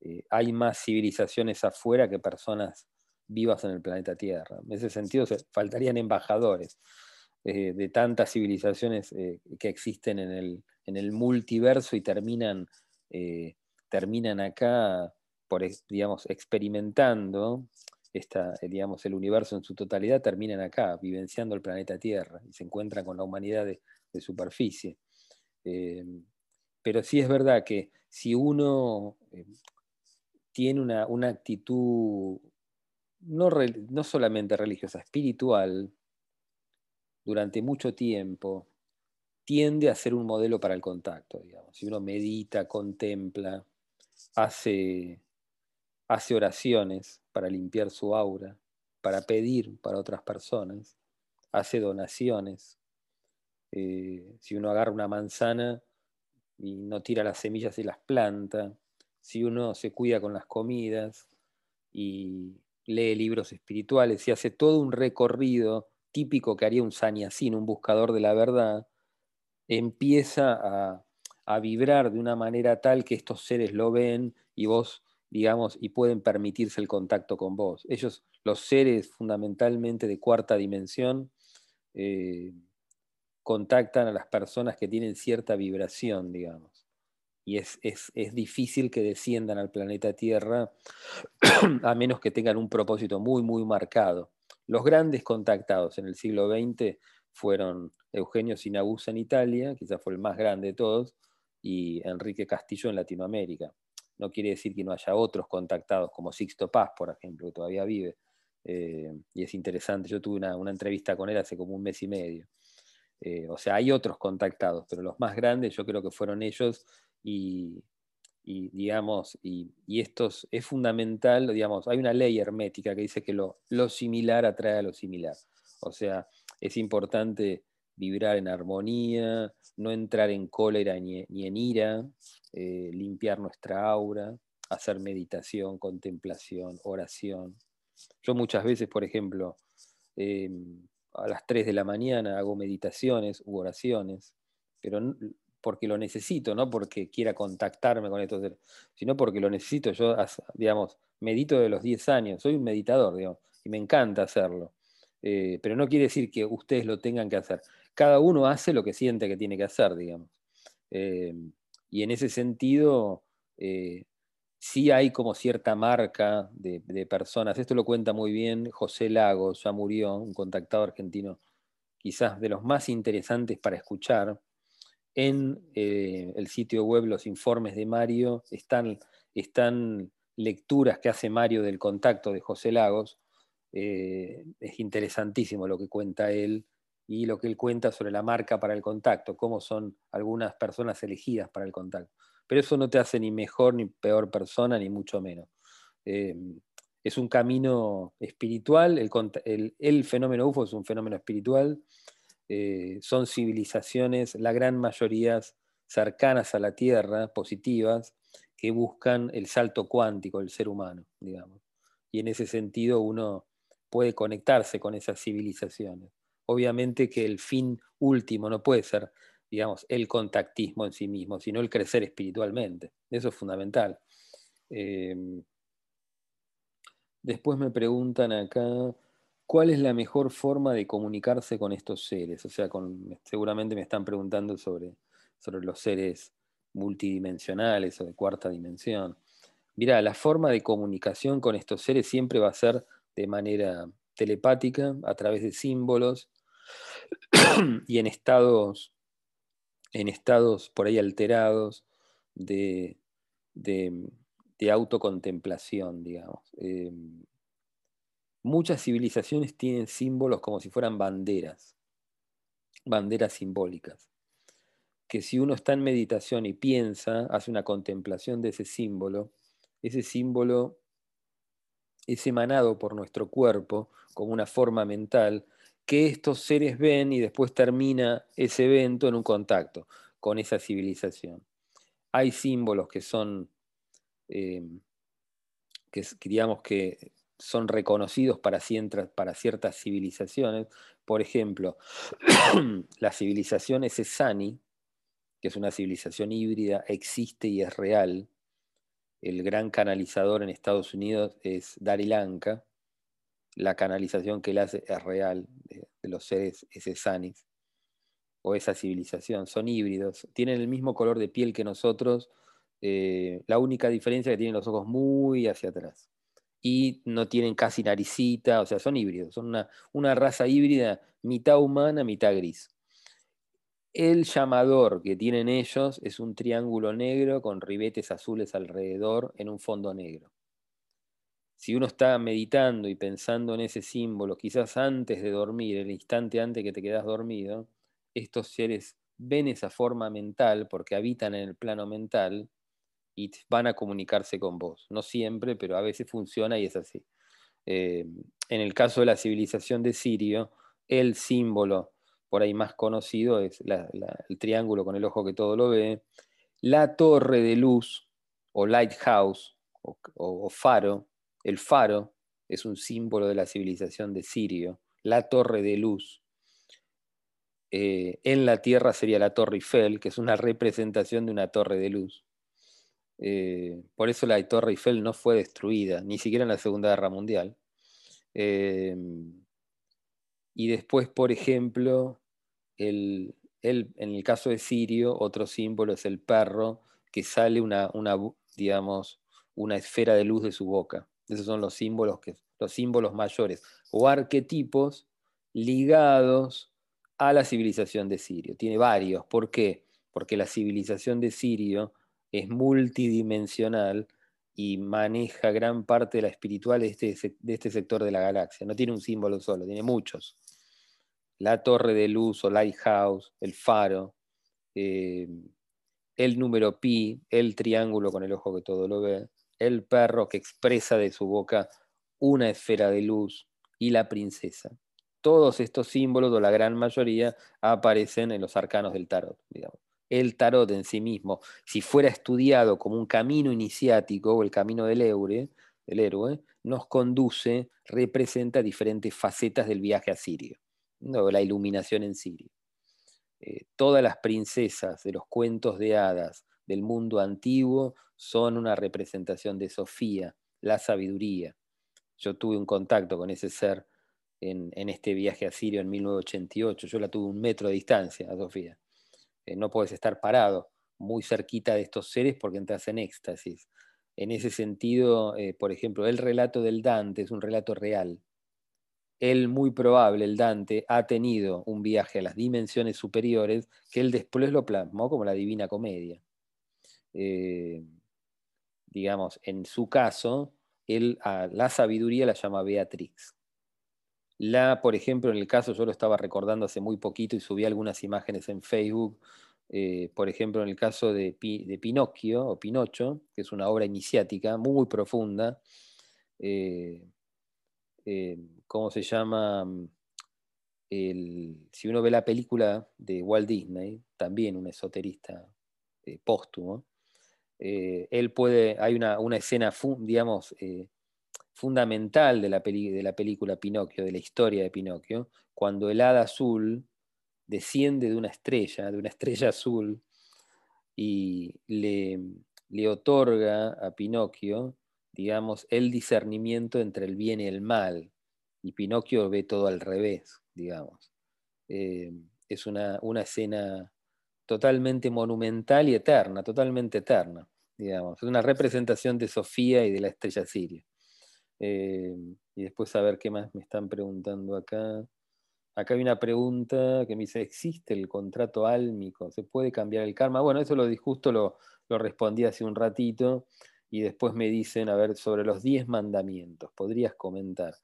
eh, hay más civilizaciones afuera que personas vivas en el planeta Tierra. En ese sentido, faltarían embajadores eh, de tantas civilizaciones eh, que existen en el, multiverso y terminan, terminan acá, por, digamos, experimentando esta, digamos, el universo en su totalidad, terminan acá, vivenciando el planeta Tierra y se encuentran con la humanidad de, superficie. pero sí es verdad que si uno tiene una, actitud no, no, solamente religiosa, espiritual, durante mucho tiempo, tiende a ser un modelo para el contacto, digamos. Si uno medita, contempla, hace, hace oraciones para limpiar su aura, para pedir para otras personas, hace donaciones. Eh, si uno agarra una manzana y no tira las semillas y las planta, si uno se cuida con las comidas y lee libros espirituales y hace todo un recorrido típico que haría un saniacín, un buscador de la verdad, empieza a, vibrar de una manera tal que estos seres lo ven y vos, digamos, y pueden permitirse el contacto con vos. Ellos, los seres fundamentalmente de cuarta dimensión, eh, contactan a las personas que tienen cierta vibración, digamos y es, difícil que desciendan al planeta Tierra a menos que tengan un propósito muy, muy marcado. Los grandes contactados en el siglo XX fueron Eugenio Sinagusa en Italia, quizás fue el más grande de todos, y Enrique Castillo en Latinoamérica. No quiere decir que no haya otros contactados, como Sixto Paz, por ejemplo, que todavía vive. Eh, y es interesante, yo tuve una, entrevista con él hace como un mes y medio. Eh, o sea, hay otros contactados, pero los más grandes yo creo que fueron ellos y, digamos, y, esto es fundamental, digamos, hay una ley hermética que dice que lo, similar atrae a lo similar. O sea, es importante vibrar en armonía, no entrar en cólera ni, en ira, eh, limpiar nuestra aura, hacer meditación, contemplación, oración. Yo muchas veces, por ejemplo, em, a las 3 de la mañana hago meditaciones u oraciones, pero porque lo necesito, no porque quiera contactarme con estos sino porque lo necesito. Yo, digamos, medito de los 10 años, soy un meditador, y me encanta hacerlo. Eh, pero no quiere decir que ustedes lo tengan que hacer. Cada uno hace lo que siente que tiene que hacer, digamos. Eh, y en ese sentido, eh, sí hay como cierta marca de, personas. Esto lo cuenta muy bien José Lagos, ya murió, un contactado argentino, quizás de los más interesantes para escuchar en eh, el sitio web Los Informes de Mario están, están, lecturas que hace Mario del contacto de José Lagos. Es interesantísimo lo que cuenta él y lo que él cuenta sobre la marca para el contacto, cómo son algunas personas elegidas para el contacto. Pero eso no te hace ni mejor ni peor persona, ni mucho menos. Eh, es un camino espiritual, el, el, fenómeno UFO es un fenómeno espiritual, eh, son civilizaciones, la gran mayoría cercanas a la Tierra, positivas, que buscan el salto cuántico del ser humano, digamos. Y en ese sentido uno puede conectarse con esas civilizaciones. Obviamente que el fin último no puede ser, digamos, el contactismo en sí mismo, sino el crecer espiritualmente. Eso es fundamental. Eh, después me preguntan acá, ¿Cuál es la mejor forma de comunicarse con estos seres? O sea, seguramente me están preguntando sobre, sobre los seres multidimensionales o de cuarta dimensión. Mira, la forma de comunicación con estos seres siempre va a ser de manera telepática, a través de símbolos y en estados, en estados por ahí alterados de, de, autocontemplación, digamos. Em, Muchas civilizaciones tienen símbolos como si fueran banderas, banderas simbólicas, que si uno está en meditación y piensa, hace una contemplación de ese símbolo, ese símbolo es emanado por nuestro cuerpo como una forma mental que estos seres ven y después termina ese evento en un contacto con esa civilización. Hay símbolos que son, eh, que digamos que son reconocidos para, ciertas civilizaciones. Por ejemplo, la civilización Sani, que es una civilización híbrida, existe y es real. el gran canalizador en Estados Unidos es Darilanka. La canalización que él hace es real de, los seres esesanis o esa civilización. Son híbridos, tienen el mismo color de piel que nosotros, eh, la única diferencia es que tienen los ojos muy hacia atrás y no tienen casi naricita, o sea, son híbridos, son una, una raza híbrida, mitad humana, mitad gris. El llamador que tienen ellos es un triángulo negro con ribetes azules alrededor en un fondo negro. Si uno está meditando y pensando en ese símbolo, quizás antes de dormir, el instante antes que te quedas dormido, estos seres ven esa forma mental porque habitan en el plano mental y van a comunicarse con vos. No siempre, pero a veces funciona y es así. Eh, en el caso de la civilización de Sirio, el símbolo por ahí más conocido es el triángulo con el ojo que todo lo ve, la torre de luz o lighthouse o, faro, el faro es un símbolo de la civilización de Sirio, la torre de luz. Eh, en la tierra sería la torre Eiffel, que es una representación de una torre de luz. Eh, por eso la torre Eiffel no fue destruida, ni siquiera en la Segunda Guerra Mundial. Eh, y después, por ejemplo, el, en el caso de Sirio, otro símbolo es el perro, que sale una, una, digamos, una esfera de luz de su boca. Esos son los símbolos, que, los símbolos mayores o arquetipos ligados a la civilización de Sirio. Tiene varios. ¿Por qué? Porque la civilización de Sirio es multidimensional y maneja gran parte de la espiritual de este, este sector de la galaxia. No tiene un símbolo solo, tiene muchos la torre de luz o lighthouse, el faro, eh, el número pi, el triángulo con el ojo que todo lo ve, el perro que expresa de su boca una esfera de luz y la princesa. Todos estos símbolos, o la gran mayoría, aparecen en los arcanos del tarot. El tarot en sí mismo, si fuera estudiado como un camino iniciático o el camino del héroe, del héroe nos conduce, representa diferentes facetas del viaje a Sirio la iluminación en Sirio. Eh, todas las princesas de los cuentos de hadas del mundo antiguo son una representación de Sofía, la sabiduría. Yo tuve un contacto con ese ser en, este viaje a Sirio en 1988. Yo la tuve un metro de distancia a Sofía. Eh, no puedes estar parado muy cerquita de estos seres porque entras en éxtasis. En ese sentido, eh, por ejemplo, el relato del Dante es un relato real él muy probable, el Dante, ha tenido un viaje a las dimensiones superiores que él después lo plasmó como la Divina Comedia. Eh, digamos, en su caso, él la sabiduría la llama Beatrix. La, por ejemplo, en el caso, yo lo estaba recordando hace muy poquito y subí algunas imágenes en Facebook, eh, por ejemplo, en el caso de, de, Pinocchio o Pinocho, que es una obra iniciática muy profunda, eh, eh, ¿cómo se llama? si uno ve la película de Walt Disney, también un esoterista póstumo, eh, él puede, hay una, escena, digamos, fundamental de la, de la película Pinocchio, de la historia de Pinocchio, cuando el hada azul desciende de una estrella, de una estrella azul, y le, le otorga a Pinocchio digamos, el discernimiento entre el bien y el mal. Y Pinocchio ve todo al revés, digamos. Eh, es una, escena totalmente monumental y eterna, totalmente eterna, digamos. Una representación de Sofía y de la estrella siria. Eh, y después a ver qué más me están preguntando acá. Acá hay una pregunta que me dice, ¿existe el contrato álmico? ¿Se puede cambiar el karma? Bueno, eso lo justo lo, lo respondí hace un ratito y después me dicen, a ver, sobre los diez mandamientos, podrías comentar.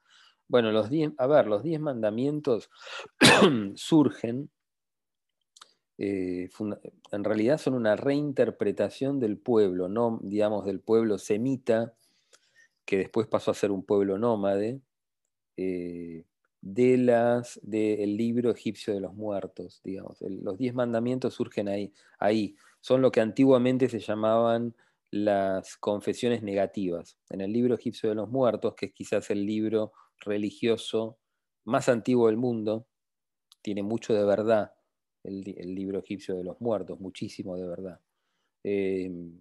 Bueno, los diez, a ver, los diez mandamientos surgen, eh, en realidad son una reinterpretación del pueblo, no, digamos, del pueblo semita, que después pasó a ser un pueblo nómade, eh, de las del libro egipcio de los muertos, digamos. los diez mandamientos surgen ahí, ahí. Son lo que antiguamente se llamaban las confesiones negativas. En el libro egipcio de los muertos, que es quizás el libro religioso más antiguo del mundo, tiene mucho de verdad el, libro egipcio de los muertos, muchísimo de verdad. Em,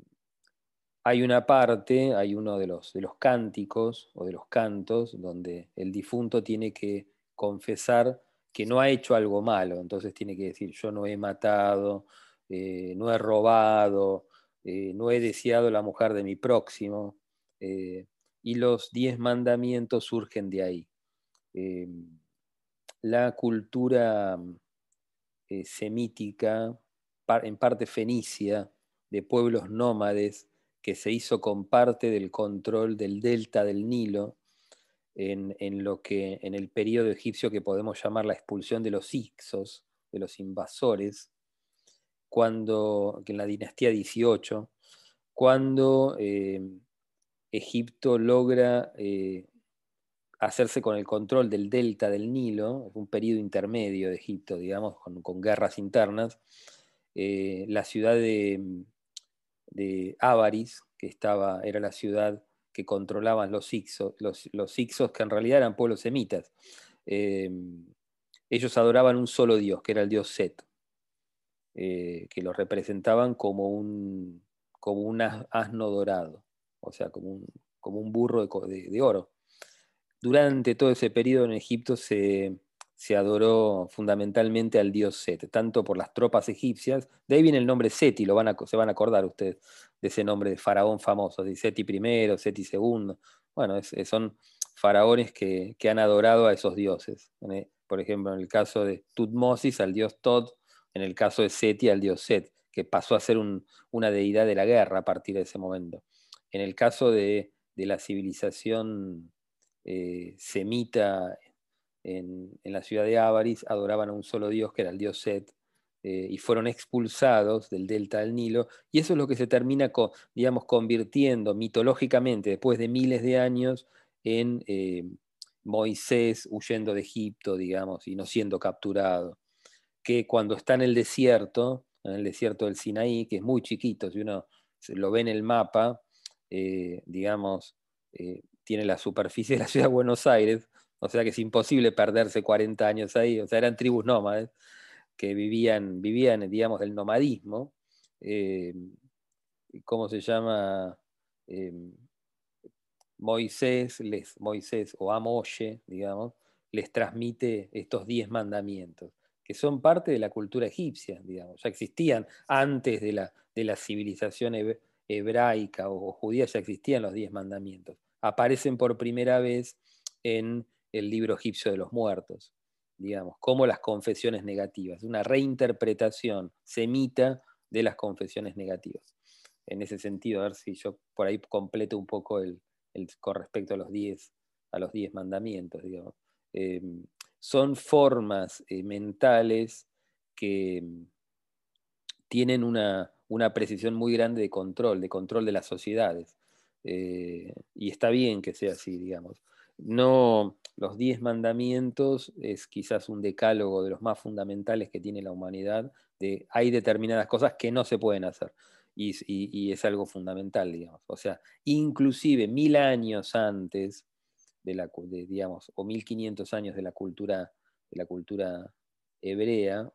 hay una parte, hay uno de los, de los cánticos o de los cantos donde el difunto tiene que confesar que no ha hecho algo malo, entonces tiene que decir, yo no he matado, eh, no he robado, eh, no he deseado la mujer de mi próximo, eh, y los diez mandamientos surgen de ahí. la cultura semítica, en parte fenicia, de pueblos nómades, que se hizo con parte del control del delta del Nilo, en, lo que en el periodo egipcio que podemos llamar la expulsión de los Ixos, de los invasores, cuando, en la dinastía 18, cuando eh, Egipto logra eh, hacerse con el control del delta del Nilo, un periodo intermedio de Egipto, digamos, con, guerras internas, eh, la ciudad de, de Ávaris, que estaba, era la ciudad que controlaban los Ixos, los, que en realidad eran pueblos semitas. Em, ellos adoraban un solo dios, que era el dios Set, eh, que lo representaban como un, como un asno dorado, o sea, como un, como un burro de oro. Durante todo ese periodo en Egipto se, se adoró fundamentalmente al dios Set, tanto por las tropas egipcias, de ahí viene el nombre Seti, lo van a, se van a acordar ustedes de ese nombre de faraón famoso, de Seti I, Seti II, bueno, son faraones que, han adorado a esos dioses. Por ejemplo, en el caso de Tutmosis al dios Tod, en el caso de Seti al dios Set, que pasó a ser una deidad de la guerra a partir de ese momento. En el caso de, la civilización eh, semita en, la ciudad de Ávaris adoraban a un solo dios, que era el dios Set, eh, y fueron expulsados del delta del Nilo, y eso es lo que se termina, digamos, convirtiendo mitológicamente, después de miles de años, en eh, Moisés huyendo de Egipto, digamos, y no siendo capturado, que cuando está en el desierto, en el desierto del Sinaí, que es muy chiquito, si uno lo ve en el mapa, digamos, tiene la superficie de la ciudad de Buenos Aires, o sea que es imposible perderse 40 años ahí. O sea, eran tribus nómades que vivían, vivían digamos, del nomadismo. Eh, ¿Cómo se llama? Eh, Moisés, les, Moisés o Amoye, digamos, les transmite estos diez mandamientos, que son parte de la cultura egipcia, digamos, ya existían antes de la, de la civilización hebraica o judía, ya existían los diez mandamientos. Aparecen por primera vez en el libro egipcio de los muertos, digamos, como las confesiones negativas, una reinterpretación semita de las confesiones negativas. En ese sentido, a ver si yo por ahí completo un poco el, con respecto a los diez, a los diez mandamientos, digamos. Em, son formas eh, mentales que mm, tienen una, precisión muy grande de control, de control de las sociedades. Eh, y está bien que sea así, digamos. No, los diez mandamientos es quizás un decálogo de los más fundamentales que tiene la humanidad, de hay determinadas cosas que no se pueden hacer. Y, es algo fundamental, digamos. O sea, inclusive mil años antes de la, digamos, o mil quinientos años de la cultura, de la cultura hebrea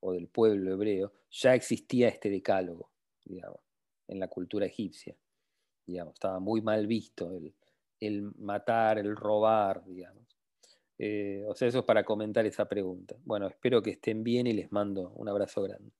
o del pueblo hebreo, ya existía este decálogo, digamos, en la cultura egipcia. Digamos, estaba muy mal visto el, el matar, el robar, digamos. Eh, o sea, eso es para comentar esa pregunta. Bueno, espero que estén bien y les mando un abrazo grande.